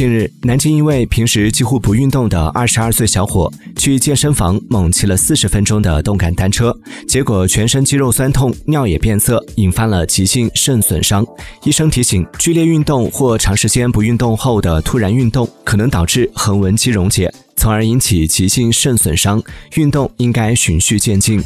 近日南京一位平时几乎不运动的二十二岁小伙去健身房猛骑了四十分钟的动感单车结果全身肌肉酸痛尿也变色引发了急性肾损伤。医生提醒剧烈运动或长时间不运动后的突然运动可能导致横纹肌溶解从而引起急性肾损伤运动应该循序渐进。